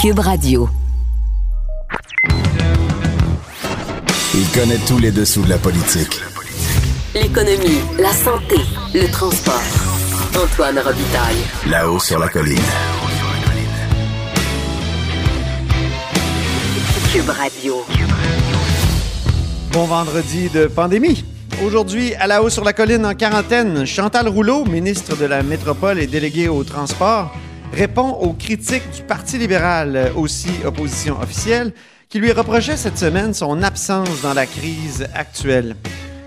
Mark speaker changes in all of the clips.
Speaker 1: Cube Radio.
Speaker 2: Il connaît tous les dessous de la politique.
Speaker 1: L'économie, la santé, le transport. Antoine Robitaille.
Speaker 2: Là-haut sur la colline.
Speaker 1: Cube Radio.
Speaker 3: Bon vendredi de pandémie. Aujourd'hui, à la haut sur la colline en quarantaine, Chantal Rouleau, ministre de la Métropole et déléguée au transport, répond aux critiques du Parti libéral, aussi opposition officielle, qui lui reprochait cette semaine son absence dans la crise actuelle.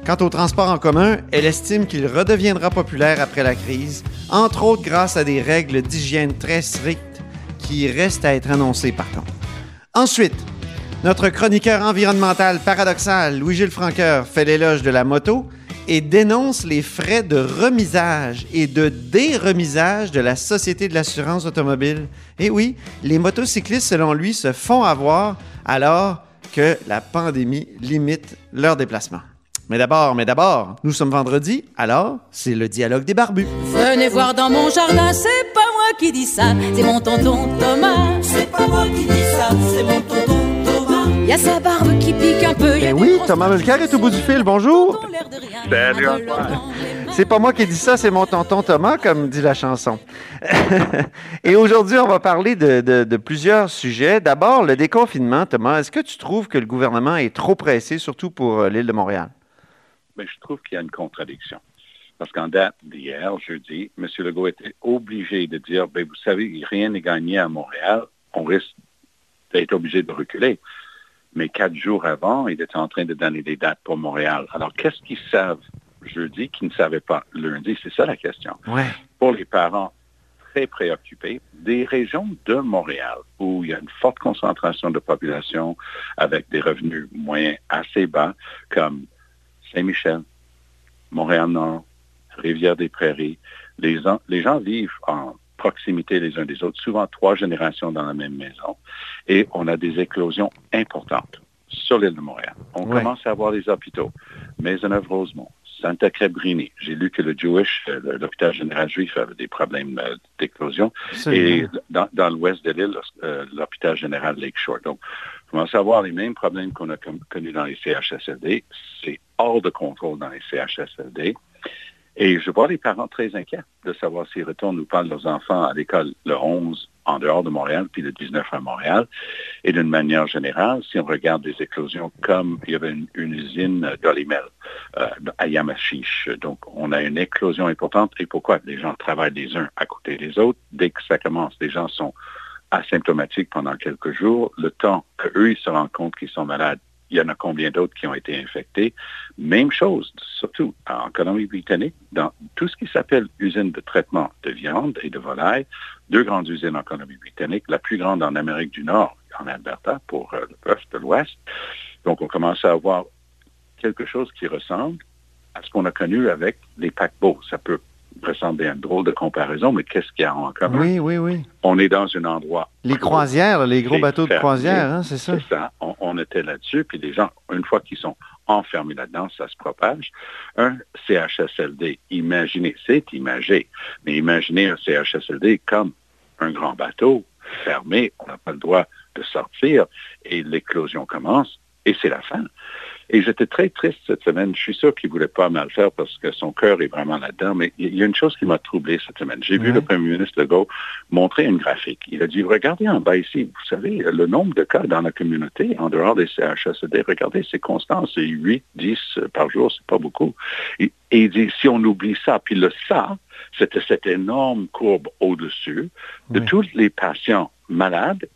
Speaker 3: Quant au transport en commun, elle estime qu'il redeviendra populaire après la crise, entre autres grâce à des règles d'hygiène très strictes qui restent à être annoncées par contre. Ensuite, notre chroniqueur environnemental paradoxal, Louis-Gilles Franqueur, fait l'éloge de la moto et dénonce les frais de remisage et de déremisage de la Société de l'assurance automobile. Et oui, les motocyclistes, selon lui, se font avoir alors que la pandémie limite leur déplacement. Mais d'abord, mais d'abord, nous sommes vendredi, alors c'est le dialogue des barbus.
Speaker 4: Venez voir dans mon jardin, c'est pas moi qui dis ça, c'est mon tonton Thomas. C'est pas moi qui dis ça, c'est mon tonton Thomas. Y a sa barbe qui pique un peu. y a
Speaker 3: Eh oui, Thomas Mulcair est au bout du fil, bonjour.
Speaker 5: Salut,
Speaker 4: mains.
Speaker 3: C'est pas moi qui dis ça, c'est mon tonton Thomas, comme dit la chanson. Et aujourd'hui, on va parler de, de- de plusieurs sujets. D'abord, le déconfinement, Thomas. Est-ce que tu trouves que le gouvernement est trop pressé, surtout pour euh, l'île de Montréal?
Speaker 5: Mais je trouve qu'il y a une contradiction. Parce qu'en date d'hier, jeudi, M. Legault était obligé de dire, ben, vous savez, rien n'est gagné à Montréal, on risque d'être obligé de reculer. Mais quatre jours avant, il était en train de donner des dates pour Montréal. Alors, qu'est-ce qu'ils savent jeudi qu'ils ne savaient pas lundi? C'est ça la question.
Speaker 3: Ouais.
Speaker 5: pour les parents très préoccupés des régions de Montréal où il y a une forte concentration de population avec des revenus moyens assez bas comme Saint-Michel, Montréal-Nord, Rivière-des-Prairies. Les gens vivent en proximité les uns des autres, souvent trois générations dans la même maison, et on a des éclosions importantes sur l'île de Montréal. On
Speaker 3: Ouais.
Speaker 5: commence à avoir des hôpitaux. Maisonneuve-Rosemont, Santa Cabrini. J'ai lu que le Jewish, euh, l'hôpital général juif avait des problèmes euh, d'éclosion. Et dans, dans l'ouest de l'île, euh, l'hôpital général Lakeshore. Donc, on commence à avoir les mêmes problèmes qu'on a con- connus dans les CHSLD. C'est hors de contrôle dans les CHSLD. Et je vois les parents très inquiets de savoir s'ils retournent ou pas leurs enfants à l'école le 11 en dehors de Montréal, puis le 19 à Montréal. Et d'une manière générale, si on regarde des éclosions comme il y avait une, usine d'Olimel euh, à Yamachiche. Donc, on a une éclosion importante. Et pourquoi? Les gens travaillent les uns à côté des autres. Dès que ça commence, les gens sont asymptomatiques pendant quelques jours. Le temps qu'eux, ils se rendent compte qu'ils sont malades, il y en a combien d'autres qui ont été infectés? Même chose, surtout en Colombie-Britannique, dans tout ce qui s'appelle usine de traitement de viande et de volaille, deux grandes usines en Colombie-Britannique, la plus grande en Amérique du Nord, en Alberta, pour euh, le bœuf de l'Ouest. Donc, on commence à avoir quelque chose qui ressemble à ce qu'on a connu avec les paquebots. Ça peut ressembler à une drôle de comparaison, mais qu'est-ce qu'il y a en commun?
Speaker 3: Oui, oui, oui.
Speaker 5: On est dans un endroit
Speaker 3: Les croisières, les gros bateaux de croisière, hein, c'est ça?
Speaker 5: C'est ça. On, on était là-dessus, puis les gens, une fois qu'ils sont enfermés là-dedans, ça se propage. Un CHSLD, imaginez, c'est imagé, mais imaginez un CHSLD comme un grand bateau fermé, on n'a pas le droit de sortir, et l'éclosion commence, et c'est la fin. Et j'étais très triste cette semaine. Je suis sûr qu'il ne voulait pas mal faire parce que son cœur est vraiment là-dedans. Mais il y a une chose qui m'a troublé cette semaine. J'ai vu le premier ministre Legault montrer une graphique. Il a dit, regardez en bas ici, vous savez, le nombre de cas dans la communauté, en dehors des CHSLD, regardez, c'est constant, c'est 8, 10 par jour, c'est pas beaucoup. Et, et il dit, si on oublie ça, puis le ça, c'était cette énorme courbe au-dessus de
Speaker 3: Oui.
Speaker 5: tous les patients malades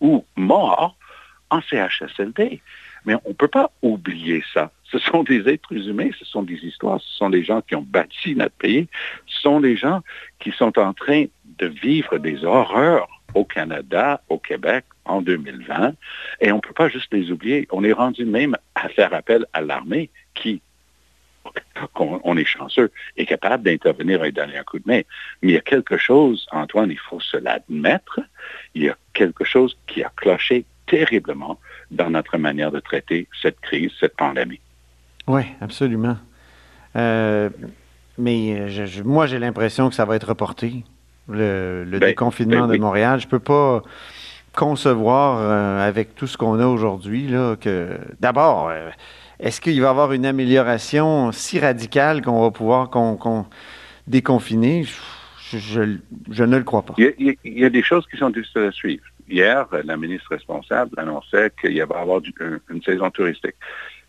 Speaker 5: ou morts en CHSLD. Mais on ne peut pas oublier ça. Ce sont des êtres humains, ce sont des histoires, ce sont des gens qui ont bâti notre pays, ce sont des gens qui sont en train de vivre des horreurs au Canada, au Québec, en 2020, et on ne peut pas juste les oublier. On est rendu même à faire appel à l'armée qui, qu'on- on est chanceux, est capable d'intervenir et donner un coup de main. Mais il y a quelque chose, Antoine, il faut se l'admettre, il y a quelque chose qui a cloché terriblement dans notre manière de traiter cette crise, cette pandémie.
Speaker 3: Oui, absolument. Euh, mais je- je- moi, j'ai l'impression que ça va être reporté, le, le
Speaker 5: Ben,
Speaker 3: déconfinement
Speaker 5: ben
Speaker 3: de. Montréal. Je peux pas. concevoir, euh, avec tout ce qu'on a aujourd'hui, que d'abord, euh, est-ce qu'il va y avoir une amélioration si radicale qu'on va pouvoir déconfiner? Je, ne le crois pas.
Speaker 5: Il y, a, des choses qui sont difficiles à suivre. Hier, la ministre responsable annonçait qu'il y va avoir une saison touristique.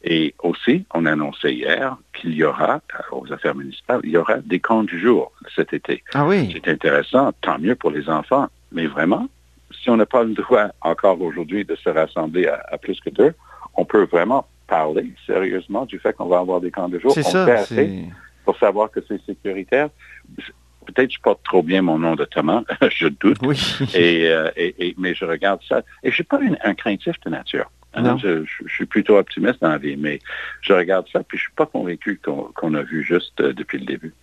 Speaker 5: Et aussi, on annonçait hier qu'il y aura, euh, aux affaires municipales, il y aura des camps du jour cet été.
Speaker 3: Ah oui.
Speaker 5: C'est intéressant, tant mieux pour les enfants. Mais vraiment, si on n'a pas le droit encore aujourd'hui de se rassembler à, plus que deux, on peut vraiment parler sérieusement du fait qu'on va avoir des camps de jour.
Speaker 3: C'est ça.
Speaker 5: pour savoir que c'est sécuritaire. Peut-être je porte trop bien mon nom de Thomas, je doute.
Speaker 3: Oui.
Speaker 5: Euh, et, mais je regarde ça. Et je suis pas un craintif de nature. Hein, je, suis plutôt optimiste dans la vie, mais je regarde ça, puis je ne suis pas convaincu qu'on a vu juste euh, depuis le début.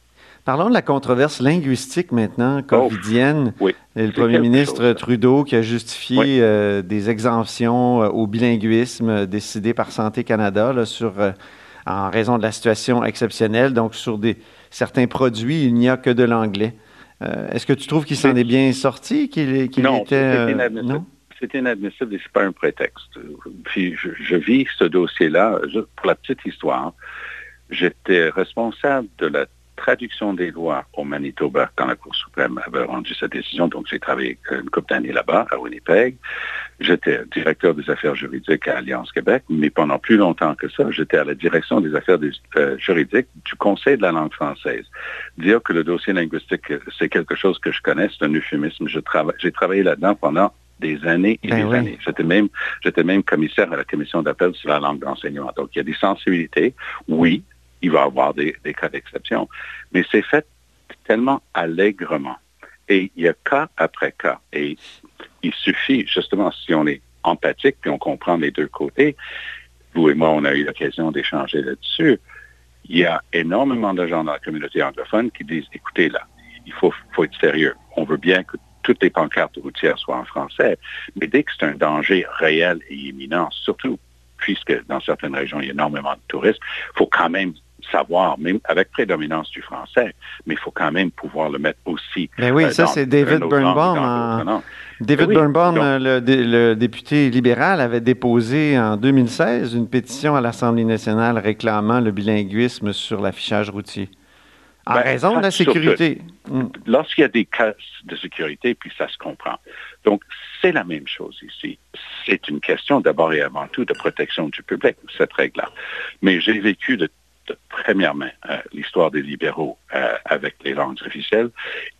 Speaker 3: Parlons de la controverse linguistique maintenant, oh, covidienne.
Speaker 5: oui.
Speaker 3: le premier ministre Trudeau qui a justifié euh, des exemptions au bilinguisme décidées par Santé Canada sur, en raison de la situation exceptionnelle. Donc, sur des, certains produits, il n'y a que de l'anglais. Est-ce que tu trouves qu'il s'en est bien sorti, qu'il était...
Speaker 5: non, c'est inadmissible et ce n'est pas un prétexte. Puis je, vis ce dossier-là, pour la petite histoire, j'étais responsable de la traduction des lois au Manitoba quand la Cour suprême avait rendu sa décision. Donc, j'ai travaillé une couple d'années là-bas, à Winnipeg. J'étais directeur des affaires juridiques à Alliance Québec, mais pendant plus longtemps que ça, j'étais à la direction des affaires euh, juridiques du Conseil de la langue française. Dire que le dossier linguistique, c'est quelque chose que je connais, c'est un euphémisme. J'ai travaillé là-dedans pendant des années et ben des années. J'étais même, j'étais même commissaire à la commission d'appel sur la langue d'enseignement. Donc, il y a des sensibilités. Oui, il va y avoir des, cas d'exception. Mais c'est fait tellement allègrement. Et il y a cas après cas. Et il suffit, justement, si on est empathique puis on comprend les deux côtés, vous et moi, on a eu l'occasion d'échanger là-dessus. Il y a énormément de gens dans la communauté anglophone qui disent, écoutez, là, il faut, faut être sérieux. On veut bien que toutes les pancartes routières soient en français. Mais dès que c'est un danger réel et imminent, surtout puisque dans certaines régions, il y a énormément de touristes, il faut quand même savoir, même avec prédominance du français, mais il faut quand même pouvoir le mettre aussi.
Speaker 3: Mais ben oui, euh, ça c'est David Birnbaum. David Birnbaum, le, le, député libéral, avait déposé en 2016 une pétition à l'Assemblée nationale réclamant le bilinguisme sur l'affichage routier. En ben, raison de la sécurité.
Speaker 5: Mm. Lorsqu'il y a des cas de sécurité, puis ça se comprend. Donc, c'est la même chose ici. C'est une question d'abord et avant tout de protection du public, cette règle-là. Mais j'ai vécu de, première main euh, l'histoire des libéraux euh, avec les langues officielles.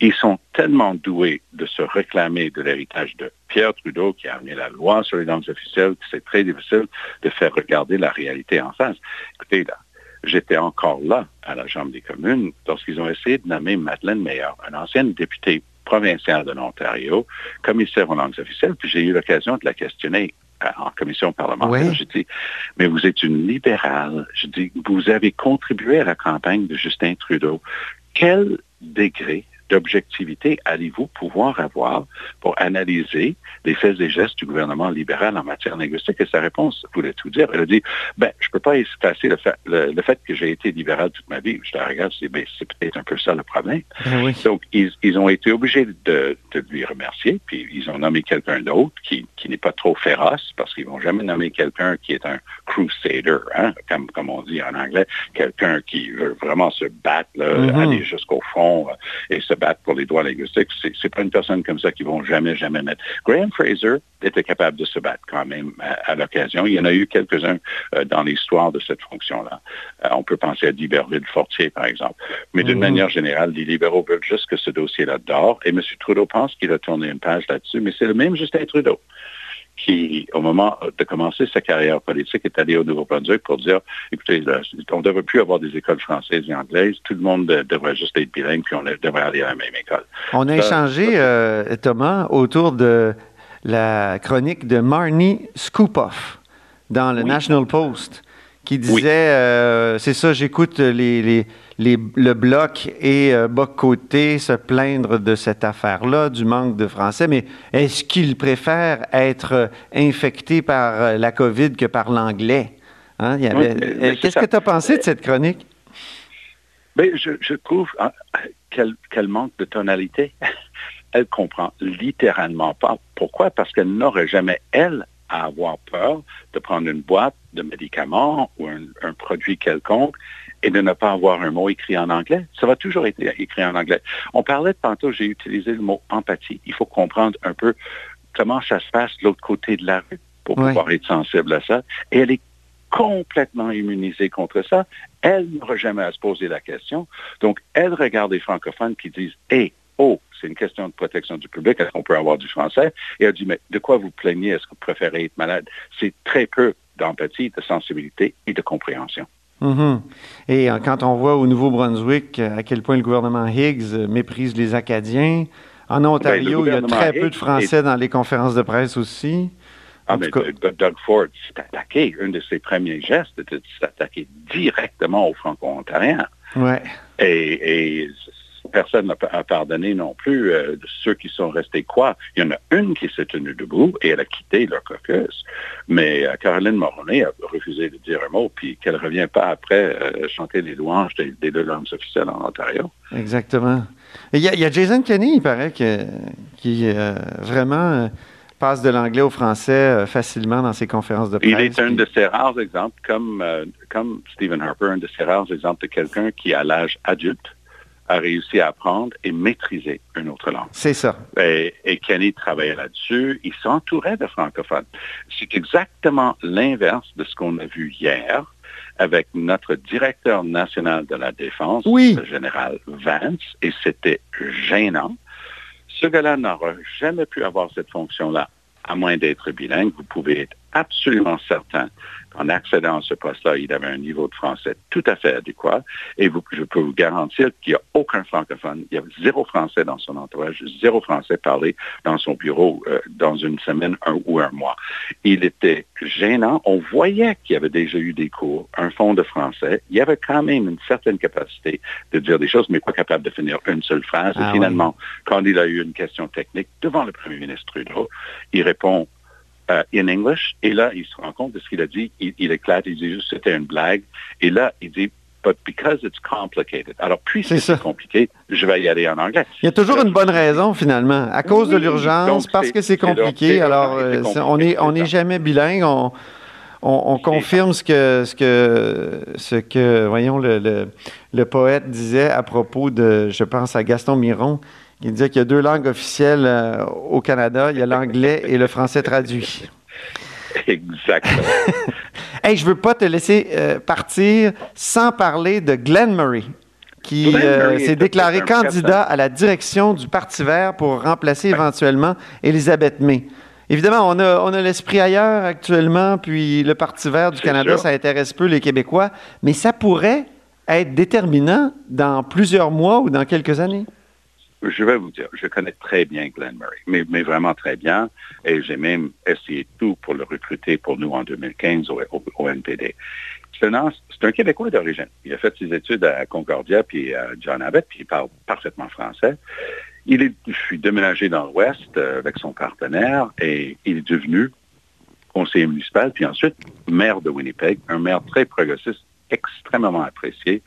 Speaker 5: Ils sont tellement doués de se réclamer de l'héritage de Pierre Trudeau qui a amené la loi sur les langues officielles que c'est très difficile de faire regarder la réalité en face. Écoutez, là, J'étais encore là à la Chambre des communes lorsqu'ils ont essayé de nommer Madeleine Meilleur, une ancienne députée provinciale de l'Ontario, commissaire aux langues officielles, puis j'ai eu l'occasion de la questionner en commission parlementaire. J'ai dit, mais vous êtes une libérale. Je dis, vous avez contribué à la campagne de Justin Trudeau. Quel degré d'objectivité allez-vous pouvoir avoir pour analyser les faits et gestes du gouvernement libéral en matière linguistique? Et sa réponse voulait tout dire. Elle a dit, ben, je ne peux pas effacer le fait, le, fait, que j'ai été libéral toute ma vie. Je la regarde, c'est ben, peut-être un peu ça le problème.
Speaker 3: Ben
Speaker 5: Donc, ils, ont été obligés de, lui remercier, puis ils ont nommé quelqu'un d'autre qui, n'est pas trop féroce, parce qu'ils vont jamais nommer quelqu'un qui est un crusader, hein, comme, comme on dit en anglais, quelqu'un qui veut vraiment se battre, mm-hmm. aller jusqu'au fond euh, et se pour les droits linguistiques. C'est, c'est pas une personne comme ça qui vont jamais, jamais mettre. Graham Fraser était capable de se battre quand même à, l'occasion. Il y en a eu quelques-uns euh, dans l'histoire de cette fonction-là. Euh, on peut penser à d'Iberville-Fortier, par exemple. Mais d'une mhm. manière générale, les libéraux veulent juste que ce dossier-là dort. Et M. Trudeau pense qu'il a tourné une page là-dessus, mais c'est le même Justin Trudeau qui, au moment de commencer sa carrière politique, est allé au Nouveau-Brunswick pour dire, écoutez, on ne devrait plus avoir des écoles françaises et anglaises, tout le monde devrait juste être bilingue, puis on devrait aller à la même école.
Speaker 3: On a échangé, euh, Thomas, autour de la chronique de Marnie Scoopoff dans le National Post, qui disait, euh, c'est ça, j'écoute les le bloc et euh, Côté se plaindre de cette affaire-là, du manque de français, mais est-ce qu'ils préfèrent être infectés par euh, la COVID que par l'anglais? Hein? Euh, qu'est-ce que tu as pensé de cette chronique?
Speaker 5: Bien, je, trouve hein, qu'elle manque de tonalité. elle comprend littéralement pas. Pourquoi? Parce qu'elle n'aurait jamais, elle, à avoir peur de prendre une boîte de médicaments ou un, produit quelconque et de ne pas avoir un mot écrit en anglais. Ça va toujours être écrit en anglais. On parlait de tantôt, j'ai utilisé le mot empathie. Il faut comprendre un peu comment ça se passe de l'autre côté de la rue pour pouvoir être sensible à ça. Et elle est complètement immunisée contre ça. Elle n'aura jamais à se poser la question. Donc, elle regarde les francophones qui disent, hé, oh, c'est une question de protection du public, est-ce qu'on peut avoir du français? Et elle dit, mais de quoi vous plaignez? Est-ce que vous préférez être malade? C'est très peu d'empathie, de sensibilité et de compréhension.
Speaker 3: Mm-hmm. Et euh, quand on voit au Nouveau-Brunswick euh, à quel point le gouvernement Higgs euh, méprise les Acadiens, en Ontario, ben, il y a très peu de Français dans les conférences de presse aussi.
Speaker 5: Ah, mais Doug Ford s'est attaqué. Un de ses premiers gestes était de s'attaquer directement aux Franco-Ontariens.
Speaker 3: Ouais.
Speaker 5: Et, personne n'a pardonné non plus euh, de ceux qui sont restés quoi. Il y en a une qui s'est tenue debout et elle a quitté leur caucus. Mais euh, Caroline Moroney a refusé de dire un mot, puis qu'elle ne revient pas après euh, chanter les louanges des, deux langues officielles en Ontario.
Speaker 3: Exactement. Il y, a Jason Kenney, il paraît, que, qui vraiment passe de l'anglais au français euh, facilement dans ses conférences de presse.
Speaker 5: Il est un de ces rares exemples, comme, euh, comme Stephen Harper, un de ces rares exemples de quelqu'un qui, à l'âge adulte, a réussi à apprendre et maîtriser une autre langue.
Speaker 3: C'est ça.
Speaker 5: Et, Kenny travaillait là-dessus. Il s'entourait de francophones. C'est exactement l'inverse de ce qu'on a vu hier avec notre directeur national de la défense, le général Vance, et c'était gênant ce gars-là n'aura jamais pu avoir cette fonction-là, à moins d'être bilingue. Vous pouvez être absolument certain qu'en accédant à ce poste-là, il avait un niveau de français tout à fait adéquat. Et vous, je peux vous garantir qu'il n'y a aucun francophone. Il y a zéro français dans son entourage, zéro français parlé dans son bureau euh, dans une semaine un, ou un mois. Il était gênant. On voyait qu'il y avait déjà eu des cours, un fond de français. Il y avait quand même une certaine capacité de dire des choses, mais pas capable de finir une seule phrase. et ah finalement, quand il a eu une question technique devant le premier ministre Trudeau, il répond euh, in English. Et là, il se rend compte de ce qu'il a dit. Il, éclate, il dit juste c'était une blague. Et là, il dit But because it's complicated. Alors, puisque c'est compliqué, je vais y aller en anglais.
Speaker 3: Il y a toujours une bonne raison, finalement. À cause de l'urgence, parce que c'est compliqué. Alors, euh, on n'est on est jamais bilingue. On, on, confirme ce que, ce que, ce que voyons, le, le, le, poète disait à propos de, je pense à Gaston Miron, il disait qu'il y a deux langues officielles euh, au Canada. Il y a l'anglais et le français traduit.
Speaker 5: Exactement.
Speaker 3: hey, je veux pas te laisser euh, partir sans parler de Glenn Murray, qui euh, s'est déclaré candidat à la direction du Parti vert pour remplacer éventuellement Elisabeth May. Évidemment, on a, on a l'esprit ailleurs actuellement, puis le Parti vert du Canada, ça intéresse peu les Québécois, mais ça pourrait être déterminant dans plusieurs mois ou dans quelques années.
Speaker 5: Je vais vous dire, je connais très bien Glenn Murray, mais, vraiment très bien, et j'ai même essayé tout pour le recruter pour nous en 2015 au, NPD. C'est un, Québécois d'origine. Il a fait ses études à Concordia puis à John Abbott, puis il parle parfaitement français. Il est, déménagé dans l'Ouest euh, avec son partenaire et il est devenu conseiller municipal, puis ensuite maire de Winnipeg, un maire très progressiste, extrêmement apprécié.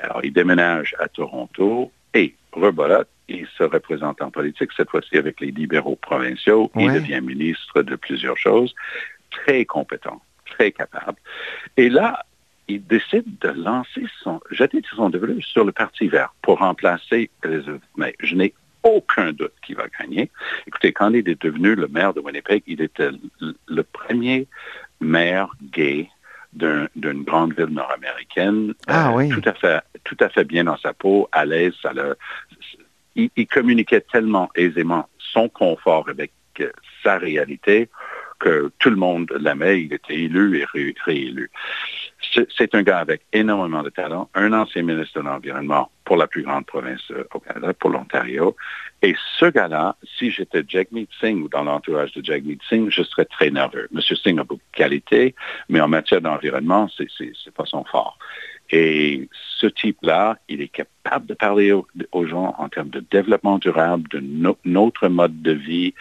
Speaker 5: Alors, il déménage à Toronto et rebolote il se représente en politique, cette fois-ci avec les libéraux provinciaux. Il devient ministre de plusieurs choses. Très compétent, très capable. Et là, il décide de lancer son, jeter son développement sur le Parti vert pour remplacer Elizabeth May. Je n'ai aucun doute qu'il va gagner. Écoutez, quand il est devenu le maire de Winnipeg, il était le premier maire gay d'une grande ville nord-américaine.
Speaker 3: Ah, oui.
Speaker 5: Tout à fait, tout à fait bien dans sa peau, à l'aise. Ça le, il, communiquait tellement aisément son confort avec euh, sa réalité que tout le monde l'aimait, il était élu et réélu. C'est un gars avec énormément de talent, un ancien ministre de l'Environnement pour la plus grande province euh, au Canada, pour l'Ontario. Et ce gars-là, si j'étais Jagmeet Singh ou dans l'entourage de Jagmeet Singh, je serais très nerveux. Monsieur Singh a beaucoup de qualités, mais en matière d'environnement, c'est pas son fort. Et ce type-là, il est capable de parler aux, gens en termes de développement durable, de notre mode de vie.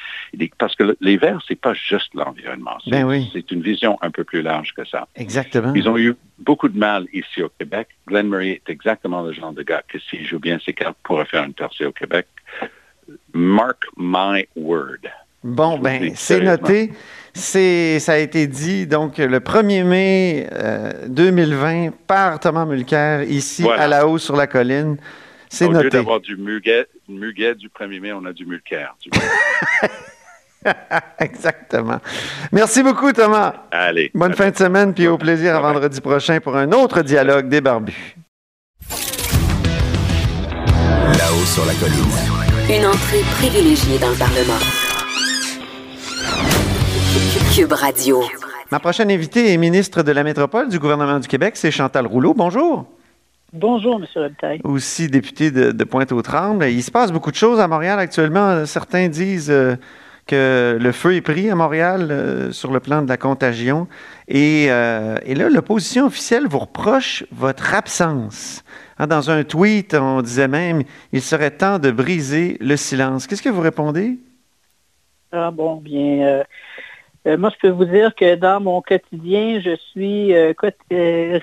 Speaker 5: parce que les Verts, c'est pas juste l'environnement. C'est
Speaker 3: ben oui.
Speaker 5: une vision un peu plus large que ça.
Speaker 3: Exactement.
Speaker 5: Ils ont eu beaucoup de mal ici au Québec. Glenn Murray est exactement le genre de gars que s'il joue bien ses cartes pourrait faire une percée au Québec Mark my word.
Speaker 3: Bon, ben, c'est noté. C'est, ça a été dit, donc, le 1er mai 2020 par Thomas Mulcair, ici à la haut sur la colline. C'est noté. Au lieu
Speaker 5: d'avoir du muguet, muguet du 1er mai, on a du Mulcair.
Speaker 3: Exactement. Merci beaucoup, Thomas.
Speaker 5: Allez.
Speaker 3: Bonne fin de semaine, puis au plaisir à vendredi prochain pour un autre dialogue des barbus.
Speaker 2: Là-haut sur la colline.
Speaker 1: Une entrée privilégiée dans le Parlement. Cube Radio.
Speaker 3: Ma prochaine invitée est ministre de la Métropole du gouvernement du Québec, c'est Chantal Rouleau. Bonjour.
Speaker 6: Bonjour, M. Robitaille.
Speaker 3: Aussi député de, Pointe-aux-Trembles. Il se passe beaucoup de choses à Montréal actuellement. Certains disent euh, que le feu est pris à Montréal euh, sur le plan de la contagion. Et, euh, et là, l'opposition officielle vous reproche votre absence. Hein, dans un tweet, on disait même il serait temps de briser le silence. Qu'est-ce que vous répondez?
Speaker 6: Ah bon, bien, euh, euh, moi je peux vous dire que dans mon quotidien, je suis euh,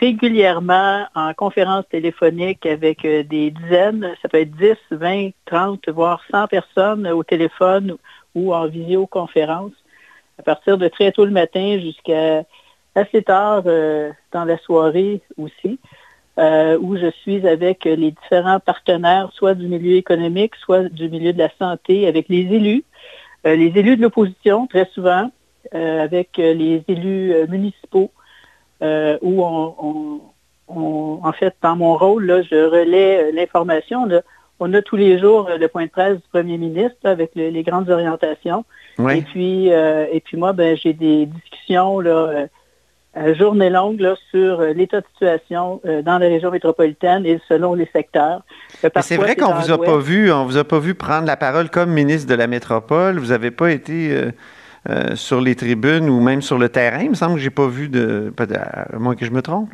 Speaker 6: régulièrement en conférence téléphonique avec des dizaines, ça peut être 10, 20, 30, voire 100 personnes au téléphone ou en visioconférence à partir de très tôt le matin jusqu'à assez tard dans la soirée aussi. où je suis avec les différents partenaires, soit du milieu économique, soit du milieu de la santé, avec les élus, euh, les élus de l'opposition, très souvent, euh, avec euh, les élus municipaux, où on, en fait, dans mon rôle, là, je relais l'information. On a tous les jours le point de presse du premier ministre avec les grandes orientations. Et puis, et puis moi, ben, j'ai des discussions là, journée longue là, sur l'état de situation dans la région métropolitaine et selon les secteurs.
Speaker 3: C'est vrai qu'on vous a pas vu, on vous a pas vu prendre la parole comme ministre de la métropole. Vous n'avez pas été euh, euh, sur les tribunes ou même sur le terrain. Il me semble que j'ai pas vu de, à moins que je me trompe.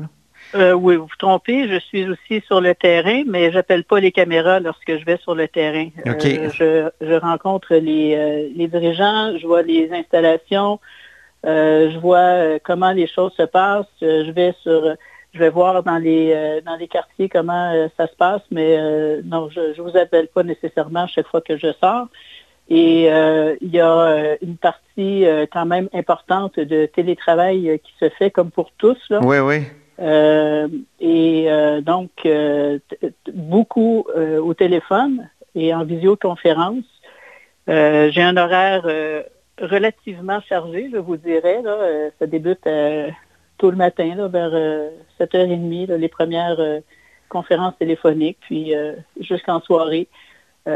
Speaker 6: Euh, oui, vous vous trompez. Je suis aussi sur le terrain, mais j'appelle pas les caméras lorsque je vais sur le terrain. je, rencontre les, les, dirigeants, je vois les installations, je vois comment les choses se passent. Je vais sur je vais voir dans les euh, dans les quartiers comment euh, ça se passe, mais euh, non, je ne vous appelle pas nécessairement chaque fois que je sors. Et il y a une partie quand même importante de télétravail qui se fait comme pour tous. Là.
Speaker 3: Oui, oui.
Speaker 6: et donc, beaucoup au téléphone et en visioconférence. J'ai un horaire relativement chargé, je vous dirais. Là. ça débute tôt le matin, vers 7h30, euh, les premières euh, conférences téléphoniques, puis euh, jusqu'en soirée.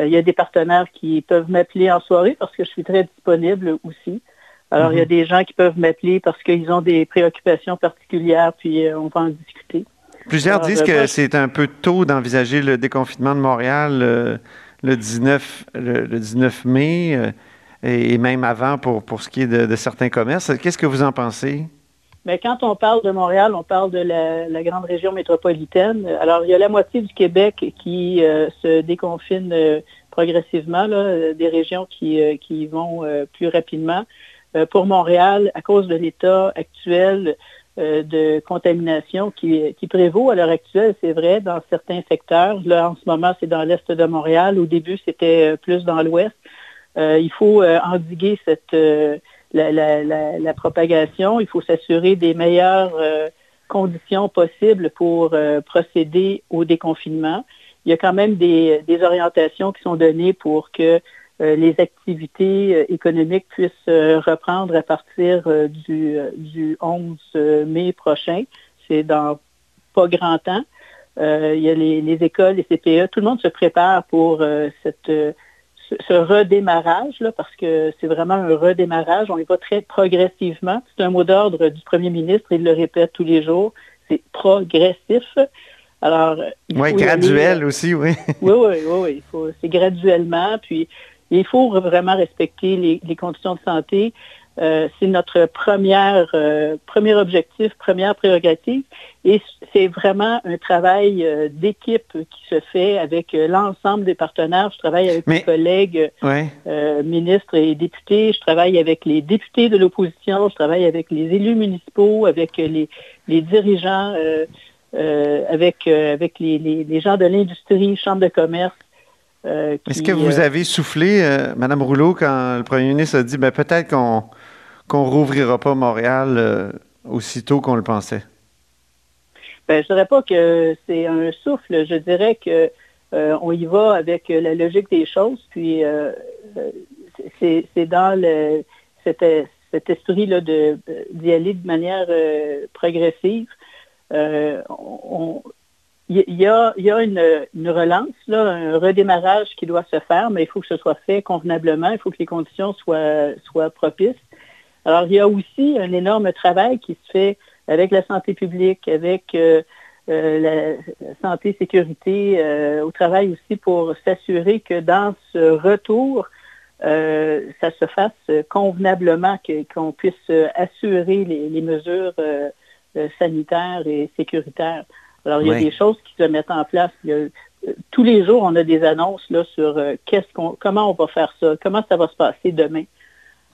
Speaker 6: Il y a des partenaires qui peuvent m'appeler en soirée parce que je suis très disponible aussi. Alors, il y a mhm. des gens qui peuvent m'appeler parce qu'ils ont des préoccupations particulières, puis on va en discuter.
Speaker 3: Plusieurs disent que c'est un peu tôt d'envisager le déconfinement de Montréal le, 19, le, 19 mai et, même avant pour, pour ce qui est de certains commerces. Qu'est-ce que vous en pensez?
Speaker 6: Mais quand on parle de Montréal, on parle de la, grande région métropolitaine. Alors, il y a la moitié du Québec qui euh, se déconfine euh, progressivement, là, des régions qui, euh, qui vont plus rapidement. pour Montréal, à cause de l'état actuel de contamination qui, qui prévaut à l'heure actuelle, c'est vrai, dans certains secteurs. Là, en ce moment, c'est dans l'est de Montréal. Au début, c'était plus dans l'ouest. il faut endiguer cette la, propagation. Il faut s'assurer des meilleures euh, conditions possibles pour euh, procéder au déconfinement. Il y a quand même des, orientations qui sont données pour que euh, les activités économiques puissent reprendre à partir du, du 11 mai prochain. C'est dans pas grand temps. il y a les, écoles, les CPE, tout le monde se prépare pour cette ce redémarrage, là, parce que c'est vraiment un redémarrage, on y va très progressivement. C'est un mot d'ordre du premier ministre, il le répète tous les jours, c'est progressif. Alors,
Speaker 3: oui, graduel euh, aussi, oui.
Speaker 6: oui, oui, oui, oui. C'est graduellement, puis il faut vraiment respecter les, les conditions de santé. Euh, c'est notre première, euh, premier objectif, première prérogative. Et c'est vraiment un travail euh, d'équipe qui se fait avec l'ensemble des partenaires. Je travaille avec mes collègues ministres et députés. Je travaille avec les députés de l'opposition. Je travaille avec les élus municipaux, avec les, les dirigeants, avec, avec les, les, gens de l'industrie, chambre de commerce.
Speaker 3: Est-ce que vous avez soufflé, Madame Rouleau, quand le premier ministre a dit ben, peut-être qu'on qu'on rouvrira pas Montréal aussitôt qu'on le pensait?
Speaker 6: Ben, je dirais pas que c'est un souffle. Je dirais que on y va avec la logique des choses. Puis c'est dans cet, esprit-là d'y aller de manière progressive. il y, a, y a une, une, relance, là, un redémarrage qui doit se faire, mais il faut que ce soit fait convenablement, il faut que les conditions soient, soient propices. Alors, il y a aussi un énorme travail qui se fait avec la santé publique, avec euh, euh, la santé sécurité, euh, au travail aussi pour s'assurer que dans ce retour, ça se fasse convenablement, qu'on puisse assurer les, mesures sanitaires et sécuritaires. Alors, il y a des choses qui se mettent en place. tous les jours, on a des annonces là, sur qu'est-ce qu'on, comment on va faire ça, comment ça va se passer demain.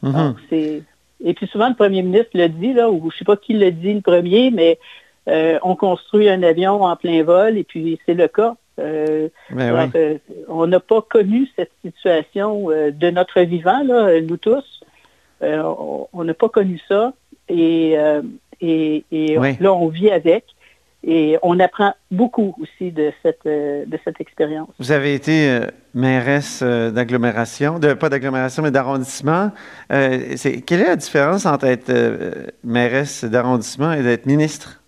Speaker 6: Mm-hmm. Et puis souvent, le premier ministre le dit, là, ou je ne sais pas qui le dit le premier, mais euh, on construit un avion en plein vol, et puis c'est le cas. Euh,
Speaker 3: ben
Speaker 6: euh, on n'a pas connu cette situation de notre vivant, là, nous tous. on n'a pas connu ça. Et, et, là, on vit avec. Et on apprend beaucoup aussi de cette, euh, de cette expérience.
Speaker 3: Vous avez été euh, mairesse euh, d'agglomération, de, pas d'agglomération, mais d'arrondissement. quelle est la différence entre être mairesse d'arrondissement et d'être ministre?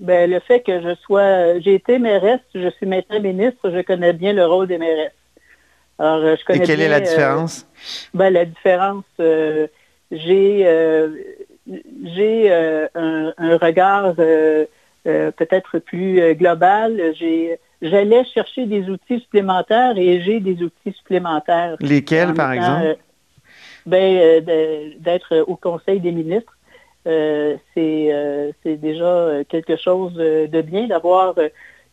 Speaker 6: Ben, le fait que je sois, j'ai été mairesse, je suis maintenant ministre, je connais bien le rôle des mairesses.
Speaker 3: Alors, je connais et quelle est la différence?
Speaker 6: Ben, la différence, j'ai, j'ai un, un, regard peut-être plus euh, global, j'allais chercher des outils supplémentaires et j'ai des outils supplémentaires.
Speaker 3: Lesquels, par exemple? Euh,
Speaker 6: ben, d'être au Conseil des ministres. c'est déjà quelque chose de bien d'avoir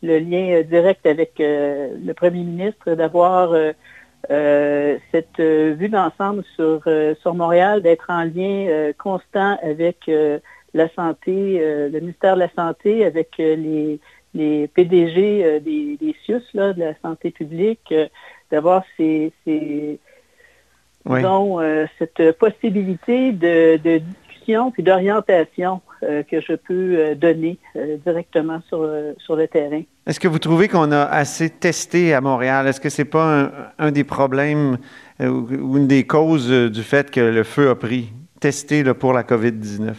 Speaker 6: le lien direct avec le premier ministre, d'avoir cette vue d'ensemble sur, sur Montréal, d'être en lien constant avec la santé, euh, le ministère de la Santé avec euh, les, les PDG euh, des, des CIUS, là, de la santé publique, d'avoir ces, ces cette possibilité de, de discussion puis d'orientation que je peux donner directement sur, sur le terrain.
Speaker 3: Est-ce que vous trouvez qu'on a assez testé à Montréal? Est-ce que c'est pas un, des problèmes ou une des causes du fait que le feu a pris, testé pour la COVID-19?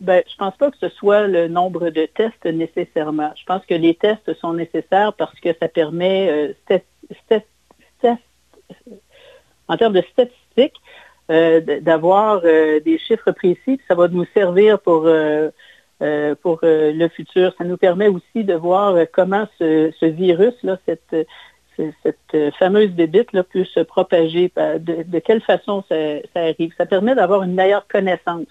Speaker 6: Ben, je pense pas que ce soit le nombre de tests nécessairement. Je pense que les tests sont nécessaires parce que ça permet, euh, en termes de statistiques, euh, d'avoir euh, des chiffres précis. Ça va nous servir pour, pour le futur. Ça nous permet aussi de voir comment ce, virus, là, cette, cette fameuse bébite là, peut se propager, de, quelle façon ça arrive. Ça permet d'avoir une meilleure connaissance.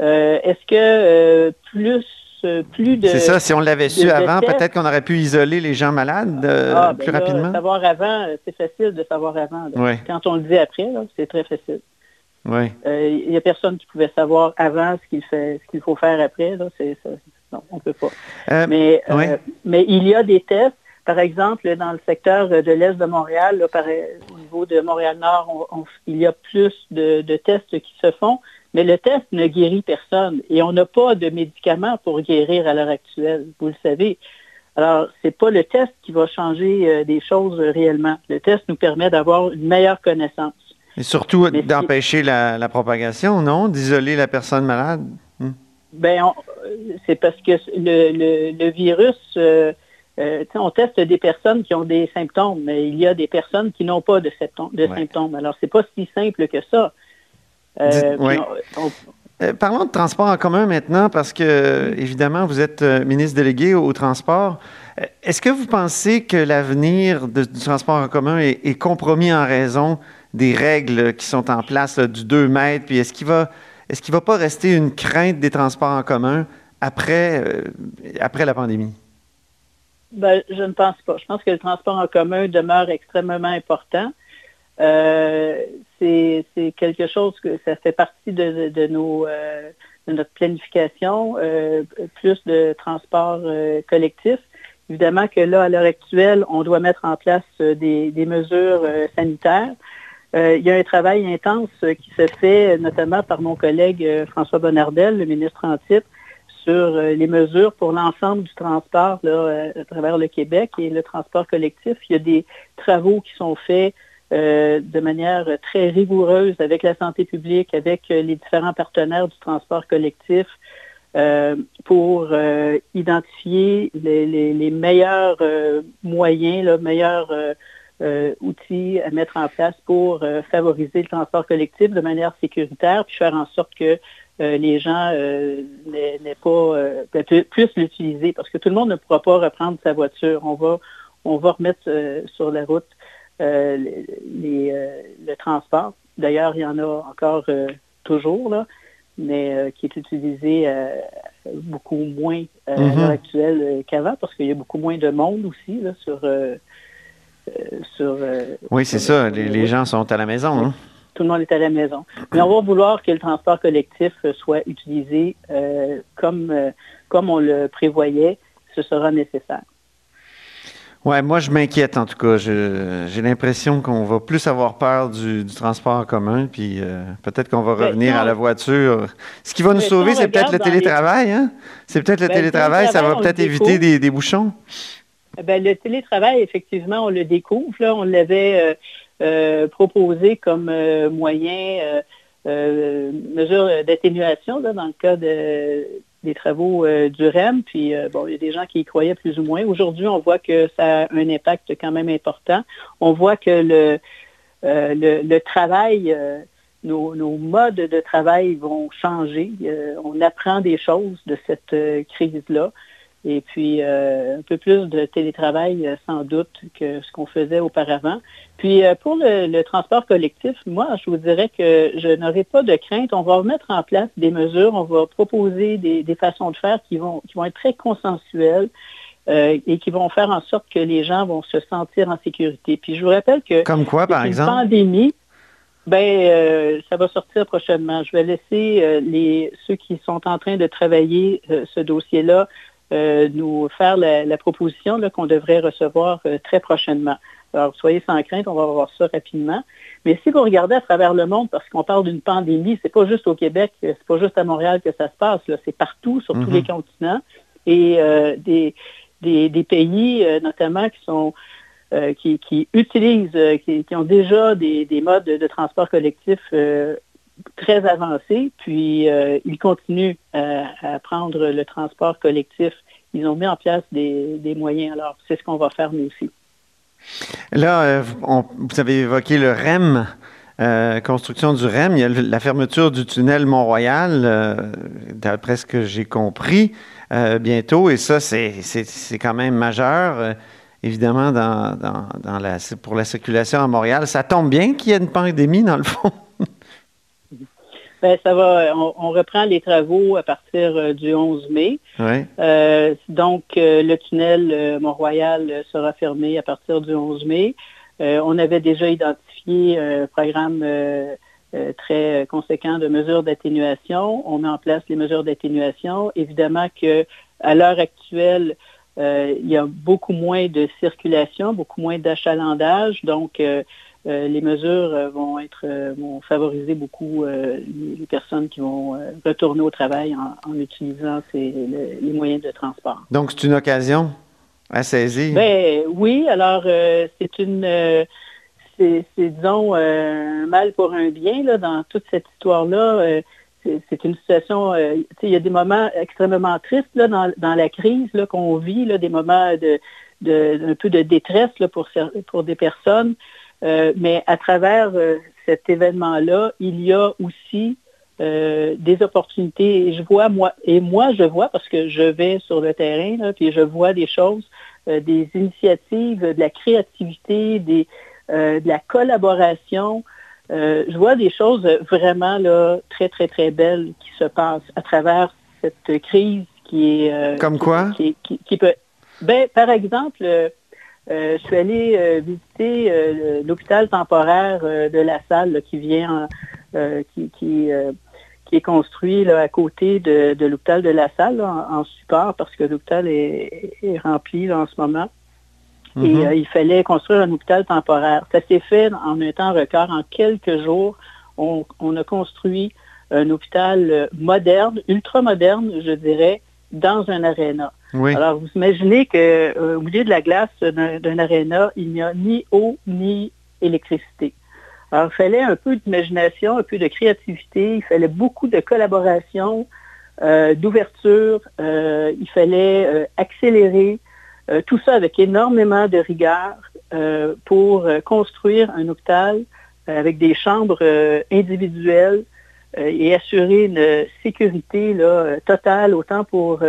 Speaker 6: Euh, est-ce que euh, plus euh, plus de.
Speaker 3: C'est ça, si on l'avait su avant, peut-être qu'on aurait pu isoler les gens malades ah, ben plus rapidement.
Speaker 6: Savoir avant, c'est facile de savoir avant. Quand on le dit après, c'est très facile.
Speaker 3: Il
Speaker 6: n'y a personne qui pouvait savoir avant ce qu'il fait, ce qu'il faut faire après. Là. non, on ne peut pas. mais, mais il y a des tests. Par exemple, dans le secteur de l'Est de Montréal, au niveau de Montréal-Nord, il y a plus de, de tests qui se font, mais le test ne guérit personne et on n'a pas de médicaments pour guérir à l'heure actuelle, vous le savez. Alors, ce n'est pas le test qui va changer euh, des choses réellement. Le test nous permet d'avoir une meilleure connaissance.
Speaker 3: Et surtout d'empêcher la, propagation, non? D'isoler la personne malade?
Speaker 6: Hmm? Ben, c'est parce que le, virus, euh, euh, on teste des personnes qui ont des symptômes, mais il y a des personnes qui n'ont pas de, symptômes. De symptômes. Alors, c'est pas si simple que ça.
Speaker 3: Euh, euh, parlons de transport en commun maintenant, parce que, évidemment, vous êtes ministre délégué au, transport. Est-ce que vous pensez que l'avenir du transport en commun est, compromis en raison des règles qui sont en place du 2 mètres? Puis est-ce qu'il va, est-ce qu'il va pas rester une crainte des transports en commun après, après la pandémie?
Speaker 6: Ben, je ne pense pas. Je pense que le transport en commun demeure extrêmement important. Euh, c'est quelque chose que ça fait partie de, de, nos, euh, de notre planification, euh, plus de transport collectif. Évidemment que là, à l'heure actuelle, on doit mettre en place des, mesures sanitaires. il y a un travail intense qui se fait notamment par mon collègue François Bonnardel, le ministre en titre, sur les mesures pour l'ensemble du transport à travers le Québec et le transport collectif. Il y a des travaux qui sont faits euh, de manière très rigoureuse avec la santé publique, avec euh, les différents partenaires du transport collectif euh, pour identifier les, meilleurs moyens, les meilleurs outils à mettre en place pour favoriser le transport collectif de manière sécuritaire, puis faire en sorte que les gens n'aient pas puissent l'utiliser parce que tout le monde ne pourra pas reprendre sa voiture. On va on va remettre sur la route euh, euh, le transport. D'ailleurs, il y en a encore euh, toujours, là, mais qui est utilisé beaucoup moins à l'heure mhm. actuelle qu'avant, parce qu'il y a beaucoup moins de monde aussi là, sur... sur
Speaker 3: oui, c'est ça. Les, gens sont à la maison. Hein?
Speaker 6: Tout le monde est à la maison. Mais on va vouloir que le transport collectif soit utilisé comme, comme on le prévoyait. Ce sera nécessaire.
Speaker 3: Ouais, moi je m'inquiète en tout cas. J'ai l'impression qu'on va plus avoir peur du, transport en commun, puis euh, peut-être qu'on va ben, revenir à la voiture. Ce qui va nous sauver, c'est peut-être le télétravail. Hein? C'est peut-être le ben, télétravail, ça va peut-être éviter des, bouchons.
Speaker 6: Ben, le télétravail, effectivement, on le découvre. Là. On l'avait euh, euh, proposé comme moyen, mesure d'atténuation dans le cas de des travaux euh, du REM, puis euh, bon, il y a des gens qui y croyaient plus ou moins. Aujourd'hui, on voit que ça a un impact quand même important. On voit que le, euh, le, travail, nos, modes de travail vont changer. on apprend des choses de cette crise-là et puis euh, un peu plus de télétravail euh, sans doute que ce qu'on faisait auparavant. Puis euh, pour le, transport collectif, moi, je vous dirais que je n'aurai pas de crainte. On va mettre en place des mesures, on va proposer des, façons de faire qui vont, qui vont être très consensuelles. et qui vont faire en sorte que les gens vont se sentir en sécurité. Puis je vous rappelle que
Speaker 3: comme quoi par exemple?
Speaker 6: pandémie, ben ça va sortir prochainement. Je vais laisser les ceux qui sont en train de travailler ce dossier-là euh, nous faire la, proposition qu'on devrait recevoir euh, très prochainement. Alors, soyez sans crainte, on va voir ça rapidement. Mais si vous regardez à travers le monde, parce qu'on parle d'une pandémie, c'est pas juste au Québec, c'est pas juste à Montréal que ça se passe, c'est partout, sur tous les mhm. continents. Et euh, des, des, pays, notamment, qui sont qui, utilisent, qui, ont déjà des, modes de, transport collectif très avancés, puis ils continuent à prendre le transport collectif ils ont mis en place des, moyens. Alors, c'est ce qu'on va faire nous aussi.
Speaker 3: Là, euh, vous avez évoqué le REM, euh, construction du REM. Il y a la fermeture du tunnel Mont-Royal, euh, d'après ce que j'ai compris, bientôt. Et ça, c'est quand même majeur, évidemment, dans, pour la circulation à Montréal. Ça tombe bien qu'il y ait une pandémie, dans le fond.
Speaker 6: Ben, ça va, on, reprend les travaux à partir euh, du 11 mai. Euh, donc, euh, le tunnel Mont-Royal sera fermé à partir du 11 mai. on avait déjà identifié un programme très conséquent de mesures d'atténuation. On met en place les mesures d'atténuation. Évidemment que à l'heure actuelle, il y a beaucoup moins de circulation, beaucoup moins d'achalandage. Donc, euh, les mesures euh, vont être euh, vont favoriser beaucoup les personnes qui vont retourner au travail en, utilisant les moyens de transport.
Speaker 3: Donc c'est une occasion à saisir.
Speaker 6: Ben oui, alors c'est une c'est disons un mal pour un bien là dans toute cette histoire là. c'est une situation, il y a des moments extrêmement tristes là, dans, dans la crise qu'on vit, là, des moments de, de, un peu de détresse là, pour, pour des personnes. Euh, mais à travers euh, cet événement-là, il y a aussi euh, des opportunités. Et je vois, moi, et moi, je vois, parce que je vais sur le terrain, là, puis je vois des choses, des initiatives, de la créativité, des, de la collaboration. je vois des choses vraiment là, très, très, très belles qui se passent à travers cette crise qui est...
Speaker 3: Comme quoi?
Speaker 6: Qui, qui, peut... Ben, par exemple, je suis allée euh, visiter euh, l'hôpital temporaire de la salle qui vient qui, qui, qui est construit là, à côté de, l'hôpital de la Salle en, support parce que l'hôpital est, rempli en ce moment. Et mhm. euh, il fallait construire un hôpital temporaire. Ça s'est fait en un temps record. En quelques jours, on, a construit un hôpital euh, moderne, ultra moderne, je dirais, dans un aréna. Alors, vous imaginez qu'au euh, milieu de la glace d'un aréna, il n'y a ni eau ni électricité. Alors, il fallait un peu d'imagination, un peu de créativité, il fallait beaucoup de collaboration, euh, d'ouverture, euh, il fallait accélérer, tout ça avec énormément de rigueur pour construire un hôpital avec des chambres individuelles et assurer une sécurité totale autant pour